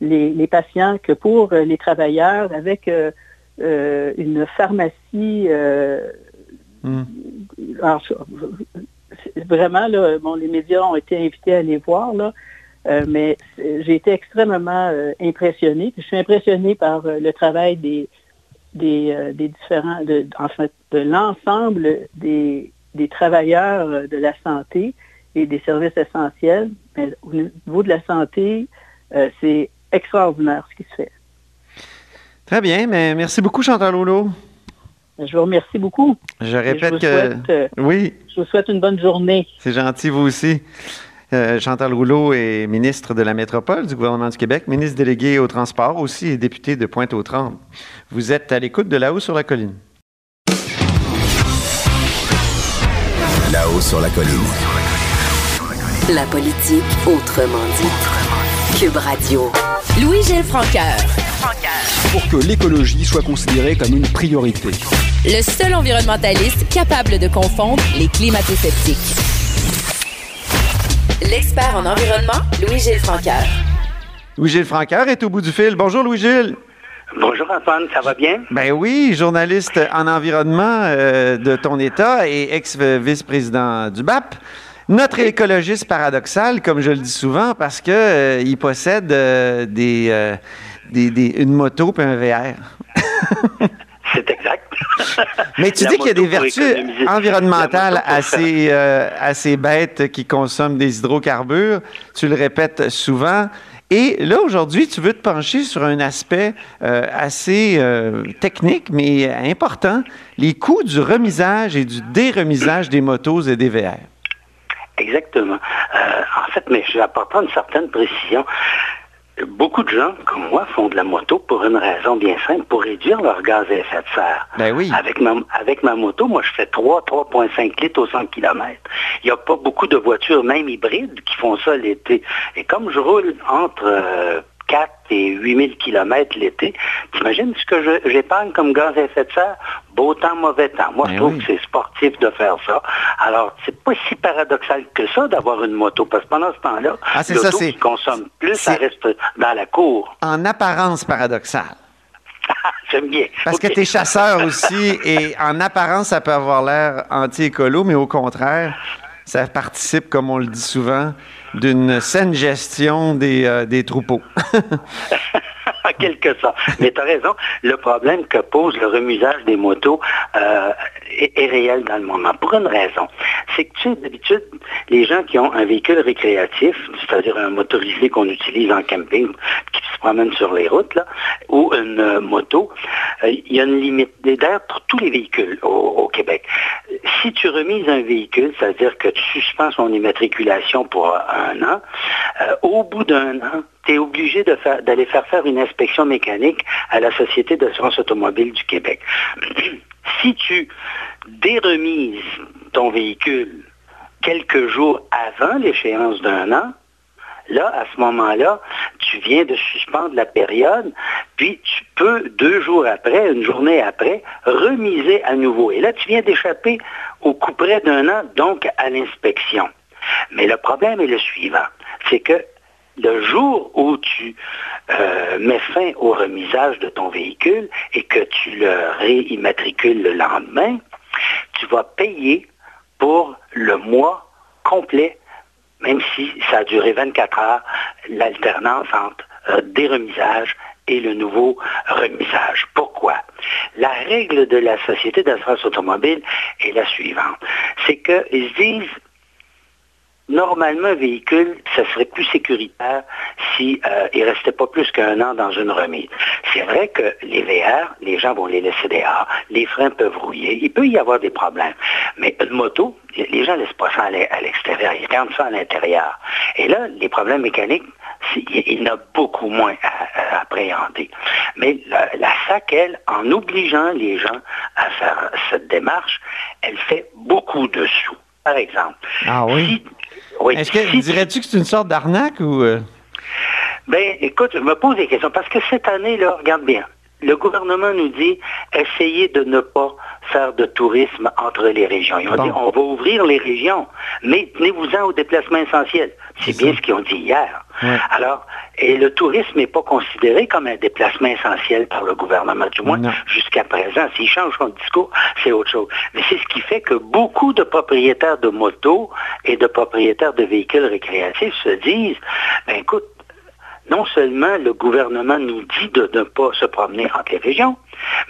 Speaker 6: les, patients que pour les travailleurs avec une pharmacie Hmm. vraiment, les médias ont été invités à aller voir, là, euh, mais j'ai été extrêmement euh, impressionné. Je suis impressionné par euh, le travail des, des, différents, de, de l'ensemble des, des, travailleurs de la santé et des services essentiels. Mais au niveau de la santé, c'est extraordinaire ce qui se fait.
Speaker 3: Très bien, mais merci beaucoup, Chantal Rouleau.
Speaker 6: Je vous remercie beaucoup.
Speaker 3: Je répète que.
Speaker 6: Euh, oui. Je vous souhaite une bonne journée.
Speaker 3: C'est gentil, vous aussi. Euh, Chantal Rouleau est ministre de la Métropole du gouvernement du Québec, ministre délégué au transport aussi et député de Pointe-aux-Trembles. Vous êtes à l'écoute de là-haut sur la colline.
Speaker 2: Là-haut sur la colline.
Speaker 1: La politique autrement dit. Cube Radio.
Speaker 7: Louis-Gilles Francaire.
Speaker 8: Pour que l'écologie soit considérée comme une priorité.
Speaker 7: Le seul environnementaliste capable de confondre les climato-sceptiques. L'expert en environnement, Louis-Gilles Francaire.
Speaker 3: Louis-Gilles Francaire est au bout du fil. Bonjour Louis-Gilles.
Speaker 9: Bonjour Antoine, ça va bien?
Speaker 3: Ben oui, journaliste en environnement euh, de ton État et ex-vice-président du BAP. Notre écologiste paradoxal, comme je le dis souvent, parce qu'il euh, possède euh, euh, des, une moto et un VR.
Speaker 9: C'est exact.
Speaker 3: Mais tu dis qu'il y a des vertus environnementales assez, assez bêtes qui consomment des hydrocarbures. Tu le répètes souvent. Et là, aujourd'hui, tu veux te pencher sur un aspect assez technique, mais important, les coûts du remisage et du déremisage des motos et des VR.
Speaker 9: Exactement. Euh, en fait, mais je vais apporter une certaine précision. Beaucoup de gens, comme moi, font de la moto pour une raison bien simple, pour réduire leur gaz à effet de serre.
Speaker 3: Ben oui.
Speaker 9: Avec ma, avec ma moto, moi, je fais 3, 3,5 litres au 100 km. Il n'y a pas beaucoup de voitures, même hybrides, qui font ça l'été. Et comme je roule entre euh, 4 et 8000 km l'été. T'imagines ce que j'épargne comme gaz à effet de serre? Beau temps, mauvais temps. Moi, je ben trouve que c'est sportif de faire ça. Alors, c'est pas si paradoxal que ça d'avoir une moto, parce que pendant ce temps-là,
Speaker 3: ah, l'auto
Speaker 9: qui consomme plus, ça reste dans la cour.
Speaker 3: En apparence paradoxal.
Speaker 9: J'aime bien.
Speaker 3: Parce que tu es chasseur aussi, et en apparence, ça peut avoir l'air anti-écolo, mais au contraire, ça participe, comme on le dit souvent, d'une saine gestion des, euh, troupeaux.
Speaker 9: en quelque sorte. Mais tu as raison, le problème que pose le remusage des motos euh, est, réel dans le moment. Pour une raison, c'est que tu sais, d'habitude, les gens qui ont un véhicule récréatif, c'est-à-dire un motorisé qu'on utilise en camping, qui se promène sur les routes, là, ou une euh, moto, il y a une limite. D'ailleurs, pour tous les véhicules au, Québec, si tu remises un véhicule, c'est-à-dire que tu suspends son immatriculation pour un an, au bout d'un an, tu es obligé d'aller faire faire une inspection mécanique à la Société d'assurance automobile du Québec. si tu déremises ton véhicule quelques jours avant l'échéance d'un an, là, à ce moment-là, tu viens de suspendre la période, puis tu peux, deux jours après, une journée après, remiser à nouveau. Et là, tu viens d'échapper au coup près d'un an, donc à l'inspection. Mais le problème est le suivant, c'est que le jour où tu euh, mets fin au remisage de ton véhicule et que tu le réimmatricules le lendemain, tu vas payer pour le mois complet, même si ça a duré 24 heures, l'alternance entre euh, des remisages et le nouveau remisage. Pourquoi? La règle de la Société d'assurance automobile est la suivante. C'est qu'ils disent normalement, un véhicule, ça serait plus sécuritaire s'il euh, ne restait pas plus qu'un an dans une remise. C'est vrai que les VR, les gens vont les laisser dehors, les freins peuvent rouiller, il peut y avoir des problèmes. Mais une moto, les gens ne laissent pas ça à l'extérieur, ils rentrent ça à l'intérieur. Et là, les problèmes mécaniques, il y en a beaucoup moins à, appréhender. Mais la, SAC, elle, en obligeant les gens à faire cette démarche, elle fait beaucoup de sous. Par exemple.
Speaker 3: Ah oui? Est-ce que dirais-tu que c'est une sorte d'arnaque ou... Euh?
Speaker 9: Ben, écoute, je me pose des questions parce que cette année, là, regarde bien, le gouvernement nous dit essayez de ne pas faire de tourisme entre les régions. Ils ont dit on va ouvrir les régions, mais tenez-vous-en au déplacement essentiel. C'est bien ce qu'ils ont dit hier. Alors, et le tourisme n'est pas considéré comme un déplacement essentiel par le gouvernement, du moins jusqu'à présent. S'il change son discours, c'est autre chose. Mais c'est ce qui fait que beaucoup de propriétaires de motos et de propriétaires de véhicules récréatifs se disent, ben écoute, non seulement le gouvernement nous dit de ne pas se promener entre les régions,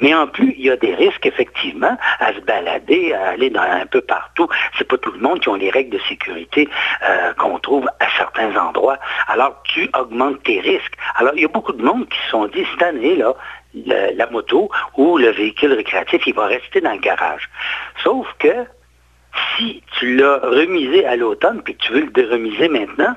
Speaker 9: mais en plus, il y a des risques, effectivement, à se balader, à aller un peu partout. C'est pas tout le monde qui ont les règles de sécurité euh, qu'on trouve à certains endroits. Alors, tu augmentes tes risques. Alors, il y a beaucoup de monde qui se sont dit, cette année-là, la moto ou le véhicule récréatif, il va rester dans le garage. Sauf que si tu l'as remisé à l'automne, puis tu veux le déremiser maintenant,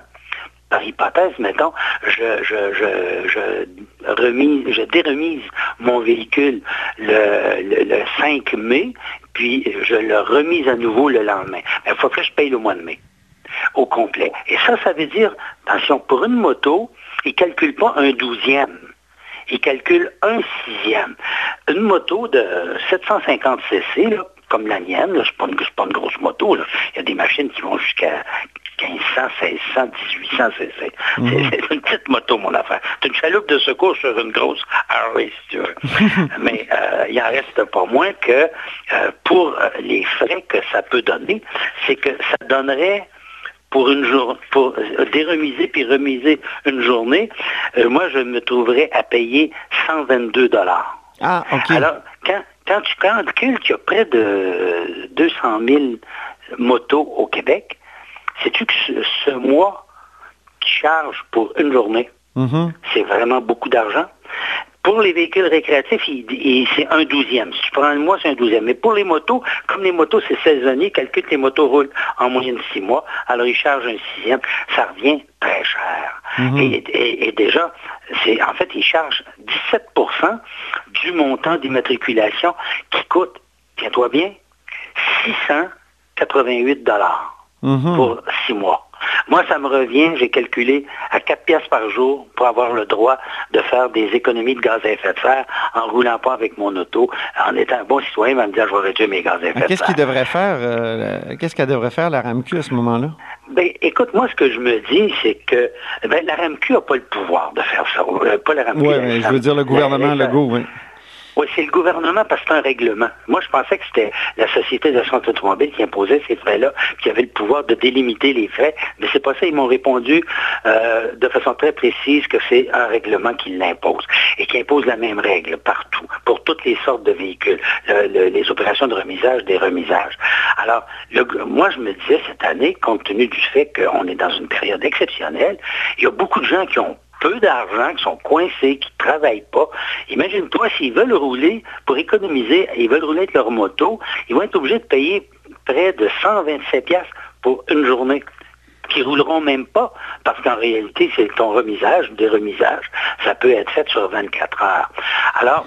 Speaker 9: par hypothèse, mettons, je, je, remise, je déremise mon véhicule le, 5 mai, puis je le remise à nouveau le lendemain. Mais il faut que je paye le mois de mai au complet. Et ça, ça veut dire, attention, pour une moto, il ne calcule pas un douzième. Il calcule un sixième. Une moto de 750 cc, comme la mienne, ce n'est pas, une grosse moto. Il y a des machines qui vont jusqu'à 1500, 1600, 1800 cc. C'est une petite moto, mon affaire. C'est une chaloupe de secours sur une grosse Harley, si tu veux. Mais euh, il en reste pas moins que euh, pour euh, les frais que ça peut donner, c'est que ça donnerait pour une journée, pour déremiser puis remiser une journée, moi je me trouverais à payer 122 dollars.
Speaker 3: Ah, OK.
Speaker 9: Alors, quand, quand tu calcules qu'il y a près de 200 000 motos au Québec, Sais-tu que ce, mois qui charge pour une journée, mm-hmm. c'est vraiment beaucoup d'argent? Pour les véhicules récréatifs, c'est un douzième. Si tu prends un mois, c'est un douzième. Mais pour les motos, comme les motos, c'est saisonnier, calcule que les motos roulent en moyenne six mois, alors ils chargent un sixième. Ça revient très cher. Mm-hmm. et, déjà, c'est en fait, ils chargent 17% du montant d'immatriculation qui coûte, tiens-toi bien, 688 dollars. Mhm. pour six mois. Moi, ça me revient, j'ai calculé à 4 pièces par jour pour avoir le droit de faire des économies de gaz à effet de serre en roulant pas avec mon auto. En étant un bon citoyen, il va me dire, je vais réduire mes gaz à effet de serre.
Speaker 3: Qu'est-ce qu'il devrait faire, euh, qu'est-ce qu'elle devrait faire, la RAMQ, à ce moment-là?
Speaker 9: Ben, écoute, moi, ce que je me dis, c'est que ben, la RAMQ n'a pas le pouvoir de faire ça. Euh, pas la RAMQ.
Speaker 3: Oui, je veux dire le gouvernement Legault, oui.
Speaker 9: Oui, c'est le gouvernement parce que c'est un règlement. Moi, je pensais que c'était la Société d'assurance automobile qui imposait ces frais-là, qui avait le pouvoir de délimiter les frais, mais c'est pas ça. Ils m'ont répondu euh, de façon très précise que c'est un règlement qui l'impose et qui impose la même règle partout, pour toutes les sortes de véhicules, les opérations de remisage, des remisages. Alors, moi, je me disais cette année, compte tenu du fait qu'on est dans une période exceptionnelle, il y a beaucoup de gens qui ont peu d'argent, qui sont coincés, qui ne travaillent pas. Imagine-toi, s'ils veulent rouler, pour économiser, ils veulent rouler avec leur moto, ils vont être obligés de payer près de 127 pièces pour une journée qui rouleront même pas, parce qu'en réalité, c'est ton remisage, des remisages, ça peut être fait sur 24 heures. Alors,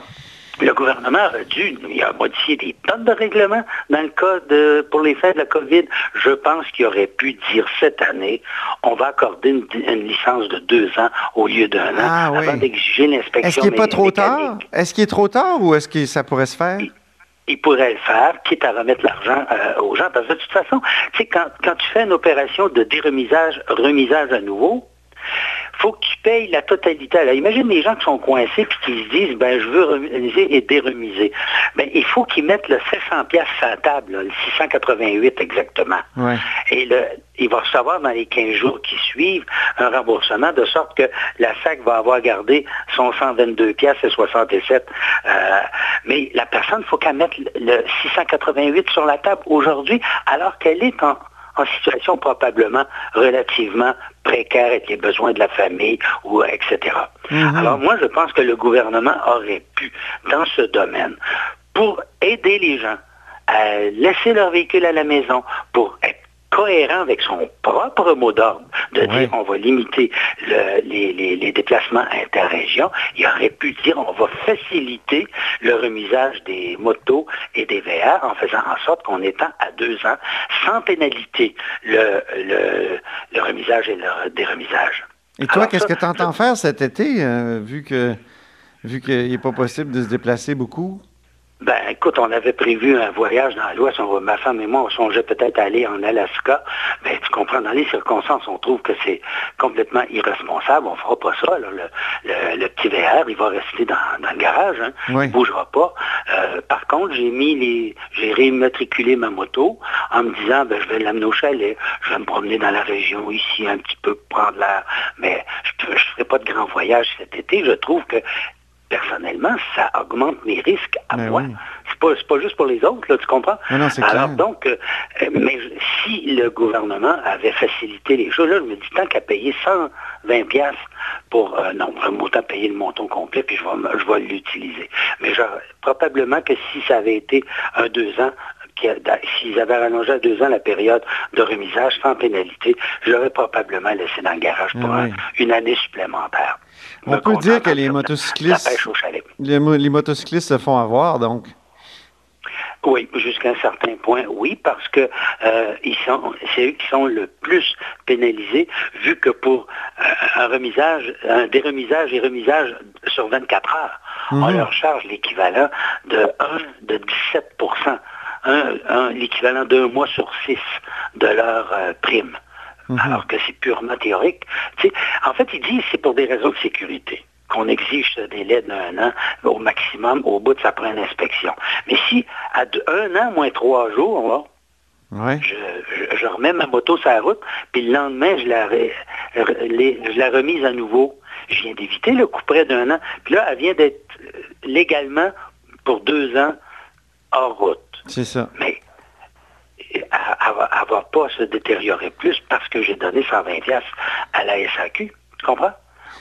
Speaker 9: le gouvernement a dû il a modifié des tonnes de règlements dans le cas de, pour les faits de la COVID. Je pense qu'il aurait pu dire cette année, on va accorder une, licence de deux ans au lieu d'un an ah avant d'exiger l'inspection.
Speaker 3: Est-ce qu'il n'est pas trop tard? Est-ce qu'il est trop tard ou est-ce que ça pourrait se faire?
Speaker 9: Il, pourrait le faire, quitte à remettre l'argent euh, aux gens. Parce que de toute façon, quand, quand tu fais une opération de déremisage, remisage à nouveau, faut que tu payes la totalité. Alors, imagine les gens qui sont coincés et qui se disent, ben, je veux remiser et déremiser. Ben, il faut qu'ils mettent le 700 pièces à la table, le 688 exactement. Et le, il va recevoir dans les 15 jours qui suivent un remboursement de sorte que la SAC va avoir gardé son 122 pièces et 67. Euh, mais la personne, il faut qu'elle mette le 688 sur la table aujourd'hui alors qu'elle est en, en situation probablement relativement précaire avec les besoins de la famille, ou etc.
Speaker 3: Mhm.
Speaker 9: Alors moi, je pense que le gouvernement aurait pu, dans ce domaine, pour aider les gens à laisser leur véhicule à la maison, pour être cohérent avec son propre mot d'ordre, de dire on va limiter le- les, les- les déplacements interrégions, il aurait pu dire on va faciliter le remisage des motos et des VR en faisant en sorte qu'on étend à deux ans sans pénalité le, le- le remisage et le déremisage.
Speaker 3: Et toi, qu'est-ce que tu entends faire cet été, euh, vu que vu qu'il n'est pas possible de se déplacer beaucoup?
Speaker 9: Ben, écoute, on avait prévu un voyage dans l'Ouest. Ma femme et moi, on songeait peut-être aller en Alaska. Ben, tu comprends, dans les circonstances, on trouve que c'est complètement irresponsable. On fera pas ça. là. Le, le- le petit VR, il va rester dans, dans le garage. Hein.
Speaker 3: Oui.
Speaker 9: Il bougera pas. Euh, par contre, j'ai mis les, j'ai réimmatriculé ma moto en me disant, ben, je vais l'amener au chalet. Je vais me promener dans la région ici un petit peu, prendre l'air. Mais je ne ferai pas de grand voyage cet été. Je trouve que personnellement, ça augmente mes risques à
Speaker 3: Ben
Speaker 9: moi.
Speaker 3: oui.
Speaker 9: C'est pas, juste pour les autres, là, tu comprends?
Speaker 3: Non,
Speaker 9: Alors
Speaker 3: clair.
Speaker 9: donc, euh, mais si le gouvernement avait facilité les choses, là, je me dis tant qu'à payer 120 pièces pour, euh, non, vraiment autant payer le montant complet, puis je vais, me- je vais l'utiliser. Mais genre, probablement que si ça avait été un deux ans, s'ils avaient rallongé à deux ans la période de remisage sans pénalité, je l'aurais probablement laissé dans le garage pour un-
Speaker 3: oui.
Speaker 9: une année supplémentaire.
Speaker 3: On peut dire que les motocyclistes-. Les, mo- les motocyclistes se font avoir, donc.
Speaker 9: Oui, jusqu'à un certain point, oui, parce que euh, ils sont, c'est eux qui sont le plus pénalisés, vu que pour euh, un remisage, un déremisage et remisage sur 24 heures, on
Speaker 3: Mhm.
Speaker 9: leur charge l'équivalent de 1, de 17 un, un- l'équivalent d'un mois sur six de leur euh, prime. Alors que c'est purement théorique. Tu sais, en fait, ils disent que c'est pour des raisons de sécurité qu'on exige ce délai d'un an au maximum au bout de sa première inspection. Mais si à un an moins trois jours, là, je, je- je remets ma moto sur la route, puis le lendemain, je la, re- re- les- je la remise à nouveau. Je viens d'éviter le coup près d'un an. Puis là, elle vient d'être légalement pour deux ans hors route.
Speaker 3: C'est ça.
Speaker 9: Mais elle ne va pas se détériorer plus parce que j'ai donné 120 pièces à la SAQ. Tu comprends?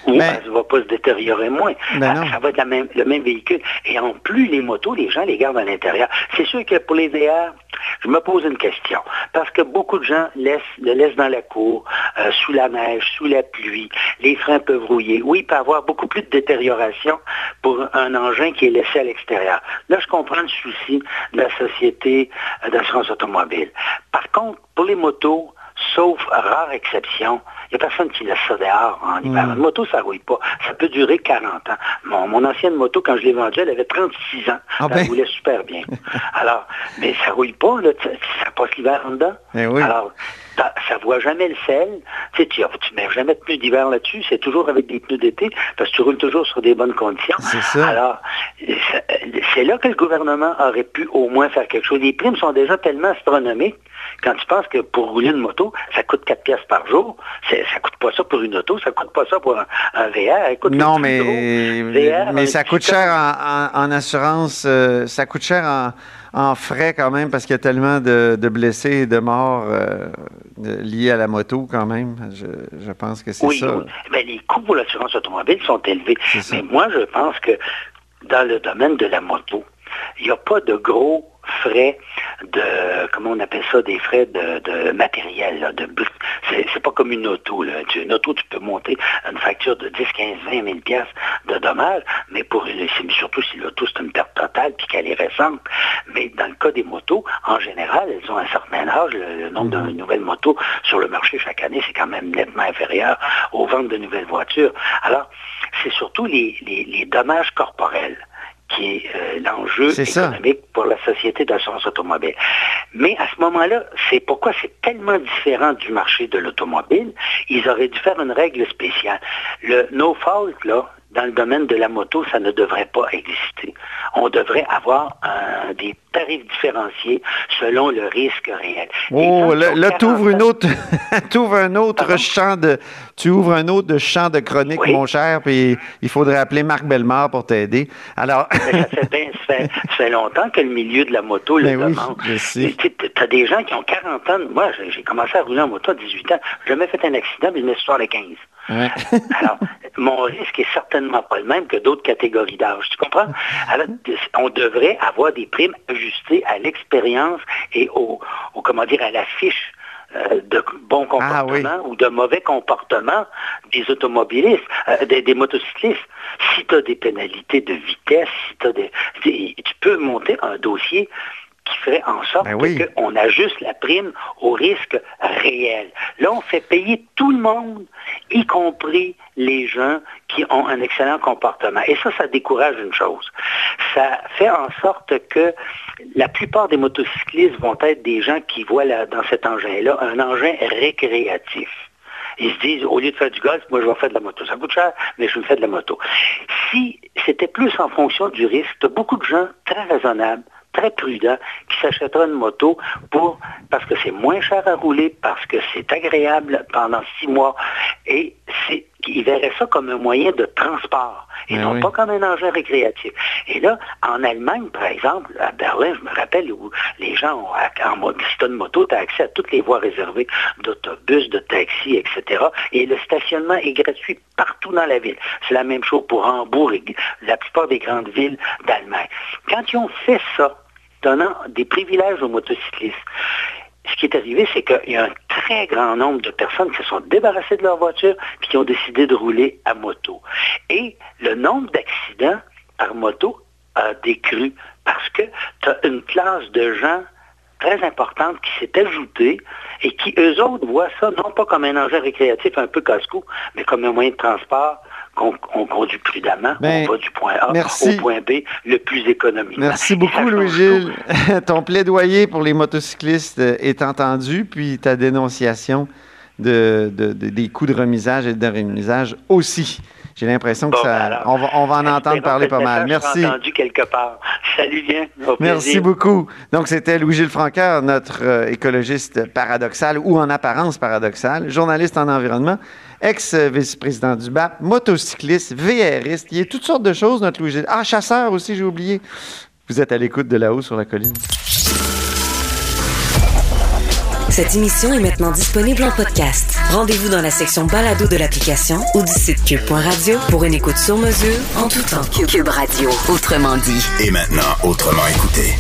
Speaker 9: Ou
Speaker 3: Ben-
Speaker 9: elle ne va pas se détériorer moins.
Speaker 3: Ben
Speaker 9: Ah, ça va être la même- le même véhicule. Et en plus, les motos, les gens les gardent à l'intérieur. C'est sûr que pour les VR, je me pose une question. Parce que beaucoup de gens laissent, le laissent dans la cour, euh, sous la neige, sous la pluie. Les freins peuvent rouiller. Oui, il peut y avoir beaucoup plus de détérioration pour un engin qui est laissé à l'extérieur. Là, je comprends le souci de la société euh, d'assurance automobile. Par contre, pour les motos, sauf rare exception, il n'y a personne qui laisse ça dehors en hiver.
Speaker 3: Mm.
Speaker 9: Une moto, ça ne rouille pas. Ça peut durer 40 ans. Mon, mon ancienne moto, quand je l'ai vendue, elle avait 36 ans.
Speaker 3: Ah
Speaker 9: elle
Speaker 3: ben.
Speaker 9: roulait super bien. Alors, mais ça ne rouille pas, là, ça passe l'hiver en dedans.
Speaker 3: Eh oui.
Speaker 9: Alors, ça ne voit jamais le sel. Tu sais, tu ne mets jamais de pneus d'hiver là-dessus. C'est toujours avec des pneus d'été parce que tu roules toujours sur des bonnes conditions.
Speaker 3: C'est ça.
Speaker 9: Alors, c'est là que le gouvernement aurait pu au moins faire quelque chose. Les primes sont déjà tellement astronomiques quand tu penses que pour rouler une moto, ça coûte 4 pièces par jour. Ça coûte pas ça pour une auto, ça coûte pas ça pour un, un VR. Écoute,
Speaker 3: Non, mais,
Speaker 9: gros VR,
Speaker 3: mais
Speaker 9: un
Speaker 3: ça coûte cher en, en- en assurance, euh, ça coûte cher en, en frais quand même parce qu'il y a tellement de, de blessés et de morts euh, de- liés à la moto quand même. Je, je pense que c'est
Speaker 9: Oui,
Speaker 3: ça.
Speaker 9: oui. Ben, les coûts pour l'assurance automobile sont élevés. Mais moi, je pense que dans le domaine de la moto, il n'y a pas de gros frais de, comment on appelle ça, des frais de, de matériel. là, de c'est, pas comme une auto. Là. Une auto, tu peux monter une facture de 10, 15, 20 000 piastres de dommages, mais pour surtout si l'auto c'est une perte totale puis qu'elle est récente. Mais dans le cas des motos, en général, elles ont un certain âge. Le, le nombre de nouvelles motos sur le marché chaque année, c'est quand même nettement inférieur aux ventes de nouvelles voitures. Alors, c'est surtout les, les- les dommages corporels qui est euh, l'enjeu
Speaker 3: ça.
Speaker 9: économique pour la société d'assurance automobile. Mais à ce moment-là, c'est pourquoi c'est tellement différent du marché de l'automobile. Ils auraient dû faire une règle spéciale. Le no fault, là, dans le domaine de la moto, ça ne devrait pas exister. On devrait avoir des tarifs différenciés selon le risque réel.
Speaker 3: Oh, là, tu ouvres une autre, un autre champ de, tu ouvres un autre champ de chronique, mon cher, puis il faudrait appeler Marc Bellemare pour t'aider. Alors.
Speaker 9: ça, fait, longtemps que le milieu de la moto le ben demande. tu as des gens qui ont 40 ans. Moi, j'ai commencé à rouler en moto à 18 ans. J'ai jamais fait un accident, mais je me suis à 15. Alors, mon risque est certainement pas le même que d'autres catégories d'âge. Tu comprends? Alors, on devrait avoir des primes ajustées à l'expérience et au, comment dire, à la fiche euh, de bon ah comportement ou de mauvais comportement des automobilistes, euh, des, motocyclistes. Si tu as des pénalités de vitesse, si as des. Tu peux monter un dossier qui ferait en sorte ben qu'on ajuste la prime au risque réel. Là, on fait payer tout le monde, y compris les gens qui ont un excellent comportement. Et ça, ça décourage une chose. Ça fait en sorte que la plupart des motocyclistes vont être des gens qui voient dans cet engin-là un engin récréatif. Ils se disent, au lieu de faire du golf, moi je vais faire de la moto. Ça coûte cher, mais je me fais de la moto. Si c'était plus en fonction du risque, tu as beaucoup de gens très raisonnables très prudent qui s'achètera une moto pour parce que c'est moins cher à rouler, parce que c'est agréable pendant six mois et c'est il verrait ça comme un moyen de transport et ben non pas comme un engin récréatif. Et là, en Allemagne, par exemple, à Berlin, je me rappelle où les gens ont, en, une moto, tu as accès à toutes les voies réservées d'autobus, de taxis, etc. Et le stationnement est gratuit partout dans la ville. C'est la même chose pour Hambourg et la plupart des grandes villes d'Allemagne. Quand ils ont fait ça, donnant des privilèges aux motocyclistes. Ce qui est arrivé, c'est qu'il y a un très grand nombre de personnes qui se sont débarrassées de leur voiture et qui ont décidé de rouler à moto. Et le nombre d'accidents par moto a décru parce que tu as une classe de gens très importante qui s'est ajoutée et qui, eux autres, voient ça non pas comme un engin récréatif un peu casse-cou, mais comme un moyen de transport qu'on conduit prudemment, ben, on va du point A au point B le plus économique.
Speaker 3: Merci beaucoup, Louis-Gilles. Ton plaidoyer pour les motocyclistes est entendu, puis ta dénonciation de, des coûts de remisage et de remisage aussi. J'ai l'impression que ça, ben on, va, on va en entendre parler pas mal. Merci.
Speaker 9: entendu quelque part. Salut bien.
Speaker 3: Merci beaucoup. Donc, c'était Louis-Gilles Francaire, notre euh, écologiste paradoxal ou en apparence paradoxal, journaliste en environnement ex-vice-président du BAP, motocycliste, VRiste. Il y a toutes sortes de choses, notre Louis-Gilles. Ah, chasseur aussi, j'ai oublié. Vous êtes à l'écoute de là-haut sur la colline.
Speaker 1: Cette émission est maintenant disponible en podcast. Rendez-vous dans la section balado de l'application ou du site cube.radio pour une écoute sur mesure en tout temps. Cube Radio, autrement dit.
Speaker 2: Et maintenant, autrement écouté.